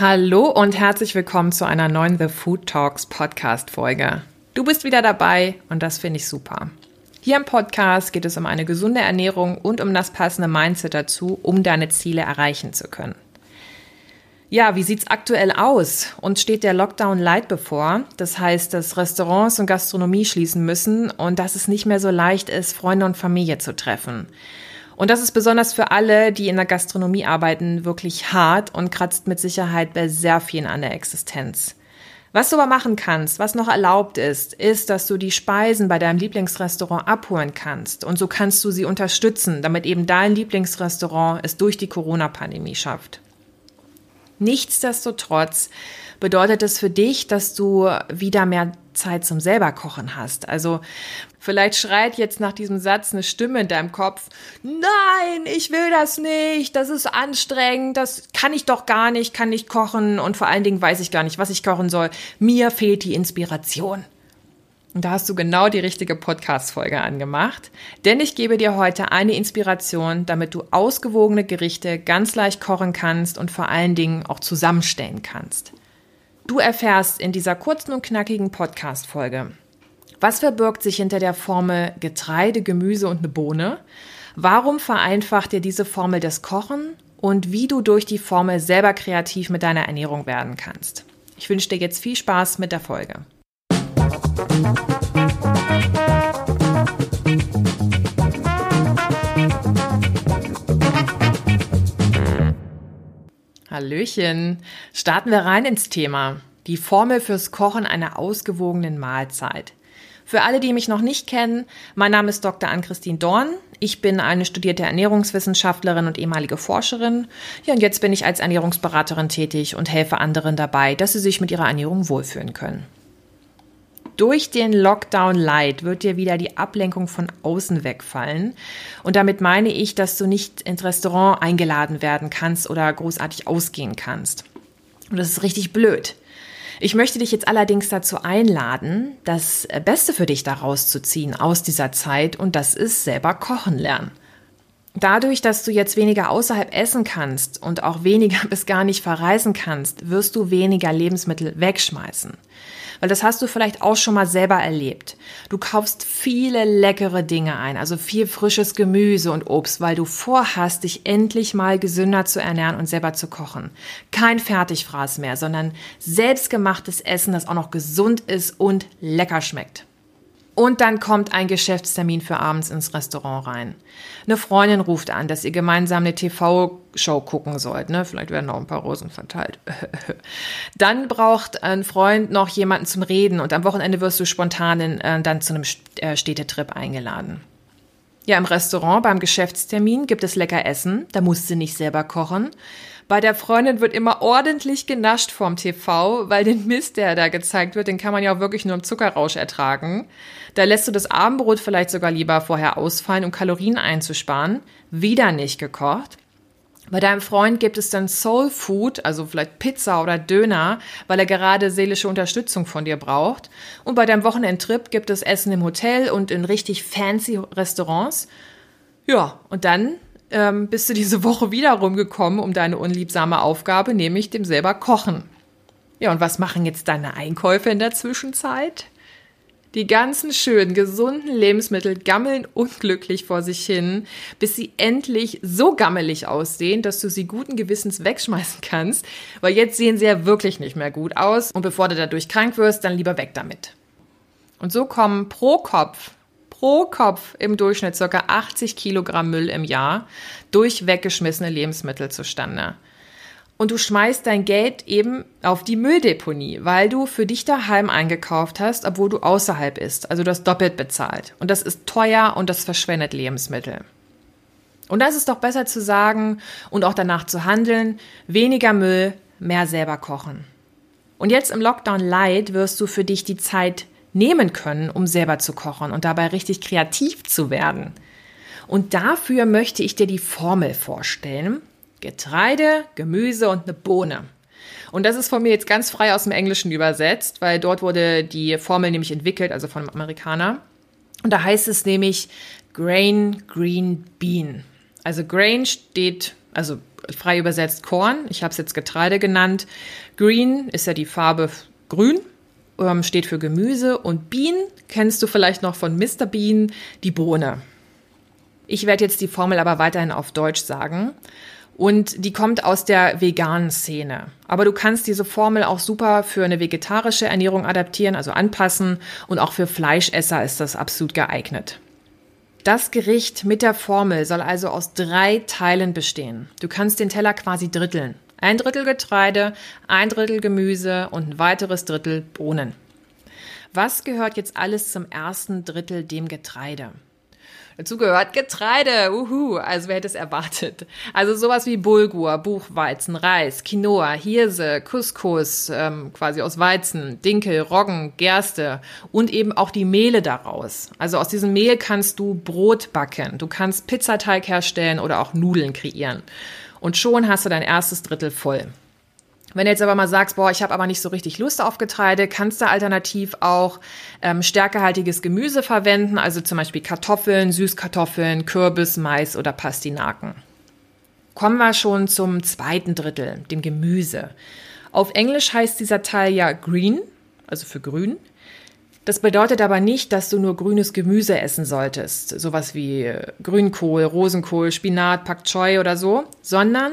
Hallo und herzlich willkommen zu einer neuen The Food Talks Podcast Folge. Du bist wieder dabei und das finde ich super. Hier im Podcast geht es um eine gesunde Ernährung und um das passende Mindset dazu, um deine Ziele erreichen zu können. Ja, wie sieht's aktuell aus? Uns steht der Lockdown light bevor. Das heißt, dass Restaurants und Gastronomie schließen müssen und dass es nicht mehr so leicht ist, Freunde und Familie zu treffen. Und das ist besonders für alle, die in der Gastronomie arbeiten, wirklich hart und kratzt mit Sicherheit bei sehr vielen an der Existenz. Was du aber machen kannst, was noch erlaubt ist, ist, dass du die Speisen bei deinem Lieblingsrestaurant abholen kannst. Und so kannst du sie unterstützen, damit eben dein Lieblingsrestaurant es durch die Corona-Pandemie schafft. Nichtsdestotrotz bedeutet es für dich, dass du wieder mehr Zeit zum selber kochen hast. Also vielleicht schreit jetzt nach diesem Satz eine Stimme in deinem Kopf, nein, ich will das nicht, das ist anstrengend, das kann ich doch gar nicht, kann nicht kochen und vor allen Dingen weiß ich gar nicht, was ich kochen soll. Mir fehlt die Inspiration. Und da hast du genau die richtige Podcast-Folge angemacht. Denn ich gebe dir heute eine Inspiration, damit du ausgewogene Gerichte ganz leicht kochen kannst und vor allen Dingen auch zusammenstellen kannst. Du erfährst in dieser kurzen und knackigen Podcast-Folge, was verbirgt sich hinter der Formel Getreide, Gemüse und eine Bohne? Warum vereinfacht dir diese Formel das Kochen und wie du durch die Formel selber kreativ mit deiner Ernährung werden kannst? Ich wünsche dir jetzt viel Spaß mit der Folge. Hallöchen. Starten wir rein ins Thema. Die Formel fürs Kochen einer ausgewogenen Mahlzeit. Für alle, die mich noch nicht kennen, mein Name ist Dr. Ann-Christine Dorn. Ich bin eine studierte Ernährungswissenschaftlerin und ehemalige Forscherin. Ja, und jetzt bin ich als Ernährungsberaterin tätig und helfe anderen dabei, dass sie sich mit ihrer Ernährung wohlfühlen können. Durch den Lockdown Light wird dir wieder die Ablenkung von außen wegfallen. Und damit meine ich, dass du nicht ins Restaurant eingeladen werden kannst oder großartig ausgehen kannst. Und das ist richtig blöd. Ich möchte dich jetzt allerdings dazu einladen, das Beste für dich daraus zu ziehen aus dieser Zeit und das ist selber kochen lernen. Dadurch, dass du jetzt weniger außerhalb essen kannst und auch weniger bis gar nicht verreisen kannst, wirst du weniger Lebensmittel wegschmeißen. Weil das hast du vielleicht auch schon mal selber erlebt. Du kaufst viele leckere Dinge ein, also viel frisches Gemüse und Obst, weil du vorhast, dich endlich mal gesünder zu ernähren und selber zu kochen. Kein Fertigfraß mehr, sondern selbstgemachtes Essen, das auch noch gesund ist und lecker schmeckt. Und dann kommt ein Geschäftstermin für abends ins Restaurant rein. Eine Freundin ruft an, dass ihr gemeinsam eine TV-Show gucken sollt. Ne? Vielleicht werden noch ein paar Rosen verteilt. dann braucht ein Freund noch jemanden zum Reden und am Wochenende wirst du spontan in, äh, dann zu einem äh, Städtetrip eingeladen. Ja, im Restaurant beim Geschäftstermin gibt es lecker Essen. Da musst du nicht selber kochen. Bei der Freundin wird immer ordentlich genascht vorm TV, weil den Mist, der da gezeigt wird, den kann man ja auch wirklich nur im Zuckerrausch ertragen. Da lässt du das Abendbrot vielleicht sogar lieber vorher ausfallen, um Kalorien einzusparen. Wieder nicht gekocht. Bei deinem Freund gibt es dann Soul Food, also vielleicht Pizza oder Döner, weil er gerade seelische Unterstützung von dir braucht. Und bei deinem Wochenendtrip gibt es Essen im Hotel und in richtig fancy Restaurants. Ja, und dann ähm, bist du diese Woche wieder rumgekommen um deine unliebsame Aufgabe, nämlich dem selber Kochen. Ja, und was machen jetzt deine Einkäufe in der Zwischenzeit? Die ganzen schönen, gesunden Lebensmittel gammeln unglücklich vor sich hin, bis sie endlich so gammelig aussehen, dass du sie guten Gewissens wegschmeißen kannst, weil jetzt sehen sie ja wirklich nicht mehr gut aus und bevor du dadurch krank wirst, dann lieber weg damit. Und so kommen pro Kopf pro Kopf im Durchschnitt ca. 80 Kilogramm Müll im Jahr durch weggeschmissene Lebensmittel zustande. Und du schmeißt dein Geld eben auf die Mülldeponie, weil du für dich daheim eingekauft hast, obwohl du außerhalb bist. Also du hast doppelt bezahlt. Und das ist teuer und das verschwendet Lebensmittel. Und da ist doch besser zu sagen und auch danach zu handeln, weniger Müll, mehr selber kochen. Und jetzt im Lockdown Light wirst du für dich die Zeit nehmen können, um selber zu kochen und dabei richtig kreativ zu werden. Und dafür möchte ich dir die Formel vorstellen. Getreide, Gemüse und eine Bohne. Und das ist von mir jetzt ganz frei aus dem Englischen übersetzt, weil dort wurde die Formel nämlich entwickelt, also von einem Amerikaner. Und da heißt es nämlich Grain, Green, Bean. Also Grain steht, also frei übersetzt Korn. Ich habe es jetzt Getreide genannt. Green ist ja die Farbe grün, ähm, steht für Gemüse. Und Bean kennst du vielleicht noch von Mr. Bean, die Bohne. Ich werde jetzt die Formel aber weiterhin auf Deutsch sagen. Und die kommt aus der veganen Szene. Aber du kannst diese Formel auch super für eine vegetarische Ernährung adaptieren, also anpassen. Und auch für Fleischesser ist das absolut geeignet. Das Gericht mit der Formel soll also aus drei Teilen bestehen. Du kannst den Teller quasi dritteln. Ein Drittel Getreide, ein Drittel Gemüse und ein weiteres Drittel Bohnen. Was gehört jetzt alles zum ersten Drittel dem Getreide? Dazu gehört Getreide, uhu, also wer hätte es erwartet? Also sowas wie Bulgur, Buchweizen, Reis, Quinoa, Hirse, Couscous, ähm, quasi aus Weizen, Dinkel, Roggen, Gerste und eben auch die Mehle daraus. Also aus diesem Mehl kannst du Brot backen, du kannst Pizzateig herstellen oder auch Nudeln kreieren. Und schon hast du dein erstes Drittel voll. Wenn du jetzt aber mal sagst, boah, ich habe aber nicht so richtig Lust auf Getreide, kannst du alternativ auch ähm, stärkehaltiges Gemüse verwenden, also zum Beispiel Kartoffeln, Süßkartoffeln, Kürbis, Mais oder Pastinaken. Kommen wir schon zum zweiten Drittel, dem Gemüse. Auf Englisch heißt dieser Teil ja green, also für grün. Das bedeutet aber nicht, dass du nur grünes Gemüse essen solltest, sowas wie äh, Grünkohl, Rosenkohl, Spinat, Pak Choi oder so, sondern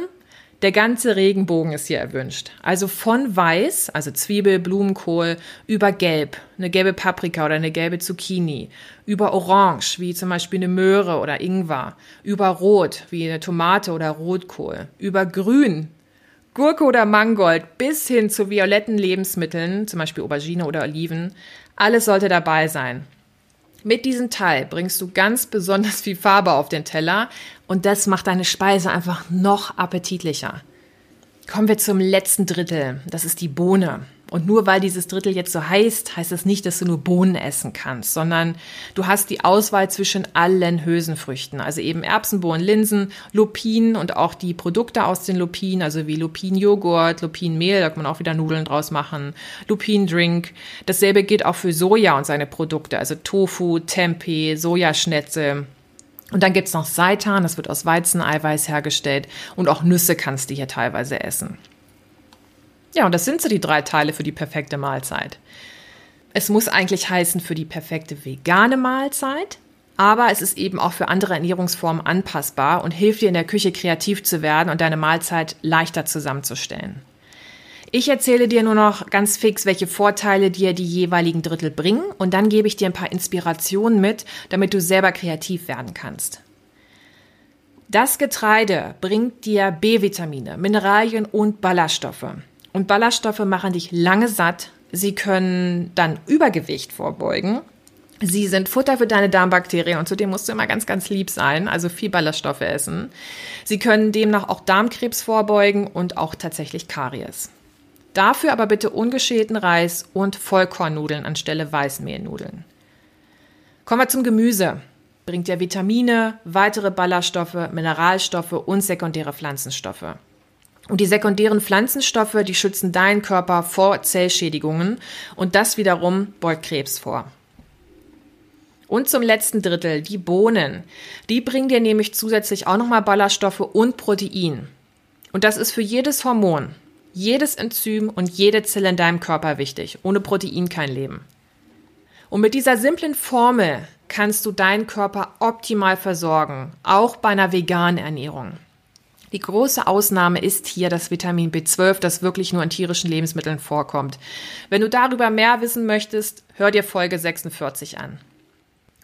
der ganze Regenbogen ist hier erwünscht. Also von weiß, also Zwiebel, Blumenkohl, über gelb, eine gelbe Paprika oder eine gelbe Zucchini, über orange, wie zum Beispiel eine Möhre oder Ingwer, über rot, wie eine Tomate oder Rotkohl, über grün, Gurke oder Mangold, bis hin zu violetten Lebensmitteln, zum Beispiel Aubergine oder Oliven. Alles sollte dabei sein. Mit diesem Teil bringst du ganz besonders viel Farbe auf den Teller und das macht deine Speise einfach noch appetitlicher. Kommen wir zum letzten Drittel. Das ist die Bohne. Und nur weil dieses Drittel jetzt so heißt, heißt das nicht, dass du nur Bohnen essen kannst, sondern du hast die Auswahl zwischen allen Hülsenfrüchten, also eben Erbsenbohnen, Linsen, Lupinen und auch die Produkte aus den Lupinen, also wie Lupinenjoghurt, Lupinenmehl, da kann man auch wieder Nudeln draus machen, Lupinendrink. Dasselbe gilt auch für Soja und seine Produkte, also Tofu, Tempeh, Sojaschnetze. Und dann gibt's noch Seitan, das wird aus Weizeneiweiß hergestellt und auch Nüsse kannst du hier teilweise essen. Ja, und das sind so die drei Teile für die perfekte Mahlzeit. Es muss eigentlich heißen für die perfekte vegane Mahlzeit, aber es ist eben auch für andere Ernährungsformen anpassbar und hilft dir in der Küche kreativ zu werden und deine Mahlzeit leichter zusammenzustellen. Ich erzähle dir nur noch ganz fix, welche Vorteile dir die jeweiligen Drittel bringen und dann gebe ich dir ein paar Inspirationen mit, damit du selber kreativ werden kannst. Das Getreide bringt dir B-Vitamine, Mineralien und Ballaststoffe. Und Ballaststoffe machen dich lange satt. Sie können dann Übergewicht vorbeugen. Sie sind Futter für deine Darmbakterien und zudem musst du immer ganz, ganz lieb sein, also viel Ballaststoffe essen. Sie können demnach auch Darmkrebs vorbeugen und auch tatsächlich Karies. Dafür aber bitte ungeschälten Reis und Vollkornnudeln anstelle Weißmehlnudeln. Kommen wir zum Gemüse. Bringt ja Vitamine, weitere Ballaststoffe, Mineralstoffe und sekundäre Pflanzenstoffe. Und die sekundären Pflanzenstoffe, die schützen deinen Körper vor Zellschädigungen und das wiederum beugt Krebs vor. Und zum letzten Drittel, die Bohnen. Die bringen dir nämlich zusätzlich auch nochmal Ballaststoffe und Protein. Und das ist für jedes Hormon, jedes Enzym und jede Zelle in deinem Körper wichtig. Ohne Protein kein Leben. Und mit dieser simplen Formel kannst du deinen Körper optimal versorgen, auch bei einer veganen Ernährung. Die große Ausnahme ist hier das Vitamin B12, das wirklich nur in tierischen Lebensmitteln vorkommt. Wenn du darüber mehr wissen möchtest, hör dir Folge 46 an.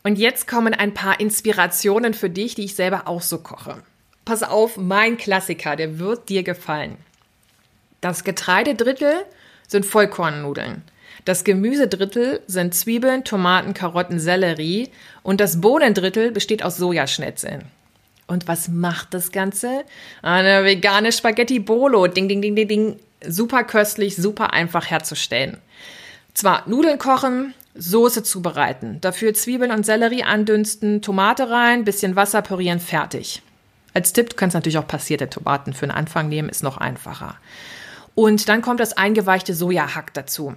Und jetzt kommen ein paar Inspirationen für dich, die ich selber auch so koche. Pass auf, mein Klassiker, der wird dir gefallen. Das Getreidedrittel sind Vollkornnudeln. Das Gemüsedrittel sind Zwiebeln, Tomaten, Karotten, Sellerie und das Bohnendrittel besteht aus Sojaschnetzeln. Und was macht das Ganze? Eine vegane Spaghetti Bolo. Ding, ding, ding, ding, ding. Super köstlich, super einfach herzustellen. Zwar Nudeln kochen, Soße zubereiten. Dafür Zwiebeln und Sellerie andünsten, Tomate rein, bisschen Wasser pürieren, fertig. Als Tipp, du kannst natürlich auch passierte Tomaten für den Anfang nehmen, ist noch einfacher. Und dann kommt das eingeweichte Sojahack dazu.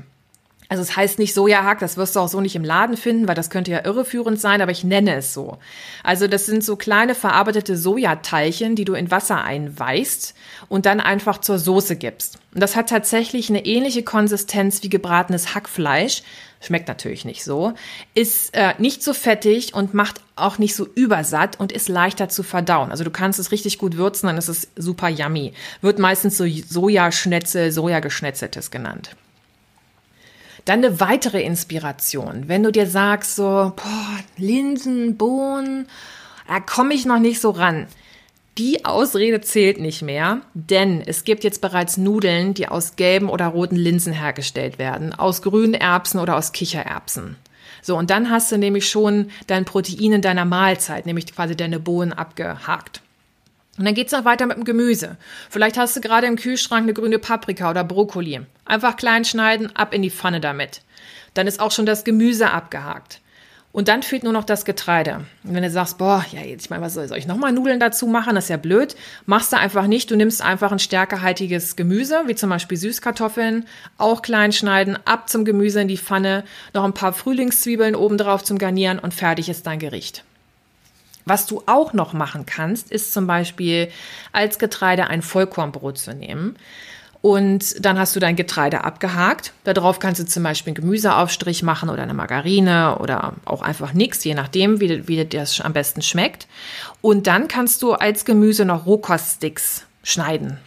Also es heißt nicht Sojahack, das wirst du auch so nicht im Laden finden, weil das könnte ja irreführend sein, aber ich nenne es so. Also das sind so kleine verarbeitete Sojateilchen, die du in Wasser einweichst und dann einfach zur Soße gibst. Und das hat tatsächlich eine ähnliche Konsistenz wie gebratenes Hackfleisch. Schmeckt natürlich nicht so. Ist äh, nicht so fettig und macht auch nicht so übersatt und ist leichter zu verdauen. Also du kannst es richtig gut würzen, dann ist es super yummy. Wird meistens so Sojaschnetzel, Sojageschnetzeltes genannt. Dann eine weitere Inspiration. Wenn du dir sagst, so, boah, Linsen, Bohnen, da komme ich noch nicht so ran. Die Ausrede zählt nicht mehr, denn es gibt jetzt bereits Nudeln, die aus gelben oder roten Linsen hergestellt werden, aus grünen Erbsen oder aus Kichererbsen. So, und dann hast du nämlich schon dein Protein in deiner Mahlzeit, nämlich quasi deine Bohnen abgehakt. Und dann geht's noch weiter mit dem Gemüse. Vielleicht hast du gerade im Kühlschrank eine grüne Paprika oder Brokkoli. Einfach klein schneiden, ab in die Pfanne damit. Dann ist auch schon das Gemüse abgehakt. Und dann fehlt nur noch das Getreide. Und wenn du sagst, boah, ja, jetzt, ich meine, was soll, ich nochmal Nudeln dazu machen? Das ist ja blöd. Machst du einfach nicht. Du nimmst einfach ein stärkehaltiges Gemüse, wie zum Beispiel Süßkartoffeln, auch klein schneiden, ab zum Gemüse in die Pfanne, noch ein paar Frühlingszwiebeln obendrauf zum Garnieren und fertig ist dein Gericht. Was du auch noch machen kannst, ist zum Beispiel als Getreide ein Vollkornbrot zu nehmen. Und dann hast du dein Getreide abgehakt. Darauf kannst du zum Beispiel einen Gemüseaufstrich machen oder eine Margarine oder auch einfach nichts, je nachdem, wie, wie dir das am besten schmeckt. Und dann kannst du als Gemüse noch Rohkoststicks schneiden.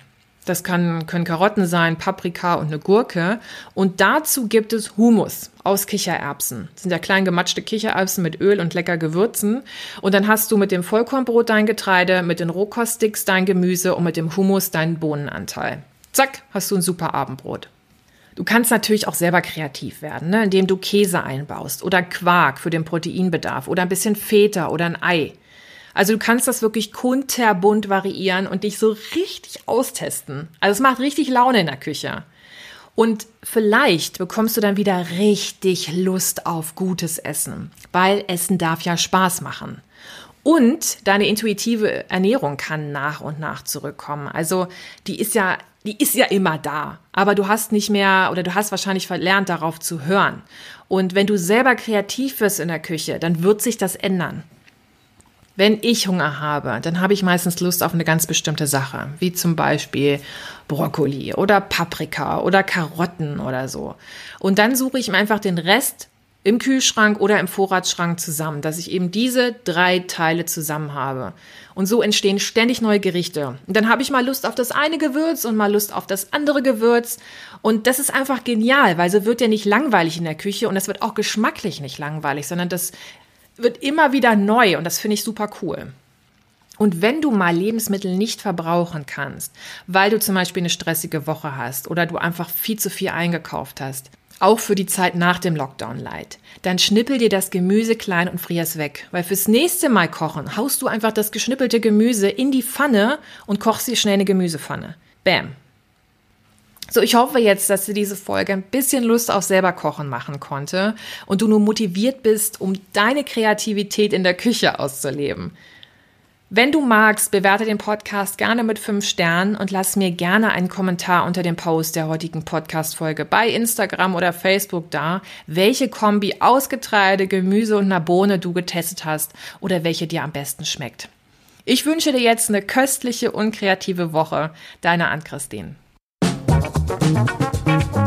Das kann, können Karotten sein, Paprika und eine Gurke. Und dazu gibt es Humus aus Kichererbsen. Das sind ja klein gematschte Kichererbsen mit Öl und lecker Gewürzen. Und dann hast du mit dem Vollkornbrot dein Getreide, mit den Rohkoststicks dein Gemüse und mit dem Humus deinen Bohnenanteil. Zack, hast du ein super Abendbrot. Du kannst natürlich auch selber kreativ werden, ne? indem du Käse einbaust oder Quark für den Proteinbedarf oder ein bisschen Feta oder ein Ei. Also du kannst das wirklich kunterbunt variieren und dich so richtig austesten. Also es macht richtig Laune in der Küche. Und vielleicht bekommst du dann wieder richtig Lust auf gutes Essen, weil Essen darf ja Spaß machen. Und deine intuitive Ernährung kann nach und nach zurückkommen. Also die ist ja, die ist ja immer da. Aber du hast nicht mehr oder du hast wahrscheinlich verlernt, darauf zu hören. Und wenn du selber kreativ wirst in der Küche, dann wird sich das ändern. Wenn ich Hunger habe, dann habe ich meistens Lust auf eine ganz bestimmte Sache, wie zum Beispiel Brokkoli oder Paprika oder Karotten oder so. Und dann suche ich mir einfach den Rest im Kühlschrank oder im Vorratsschrank zusammen, dass ich eben diese drei Teile zusammen habe. Und so entstehen ständig neue Gerichte. Und dann habe ich mal Lust auf das eine Gewürz und mal Lust auf das andere Gewürz. Und das ist einfach genial, weil so wird ja nicht langweilig in der Küche und es wird auch geschmacklich nicht langweilig, sondern das wird immer wieder neu und das finde ich super cool. Und wenn du mal Lebensmittel nicht verbrauchen kannst, weil du zum Beispiel eine stressige Woche hast oder du einfach viel zu viel eingekauft hast, auch für die Zeit nach dem Lockdown leid, dann schnippel dir das Gemüse klein und frier es weg. Weil fürs nächste Mal kochen, haust du einfach das geschnippelte Gemüse in die Pfanne und kochst dir schnell eine Gemüsepfanne. Bam. So, ich hoffe jetzt, dass dir diese Folge ein bisschen Lust auf selber kochen machen konnte und du nur motiviert bist, um deine Kreativität in der Küche auszuleben. Wenn du magst, bewerte den Podcast gerne mit fünf Sternen und lass mir gerne einen Kommentar unter dem Post der heutigen Podcast-Folge bei Instagram oder Facebook da, welche Kombi aus Getreide, Gemüse und einer Bohne du getestet hast oder welche dir am besten schmeckt. Ich wünsche dir jetzt eine köstliche und kreative Woche. Deine Ann-Christine. Thank you.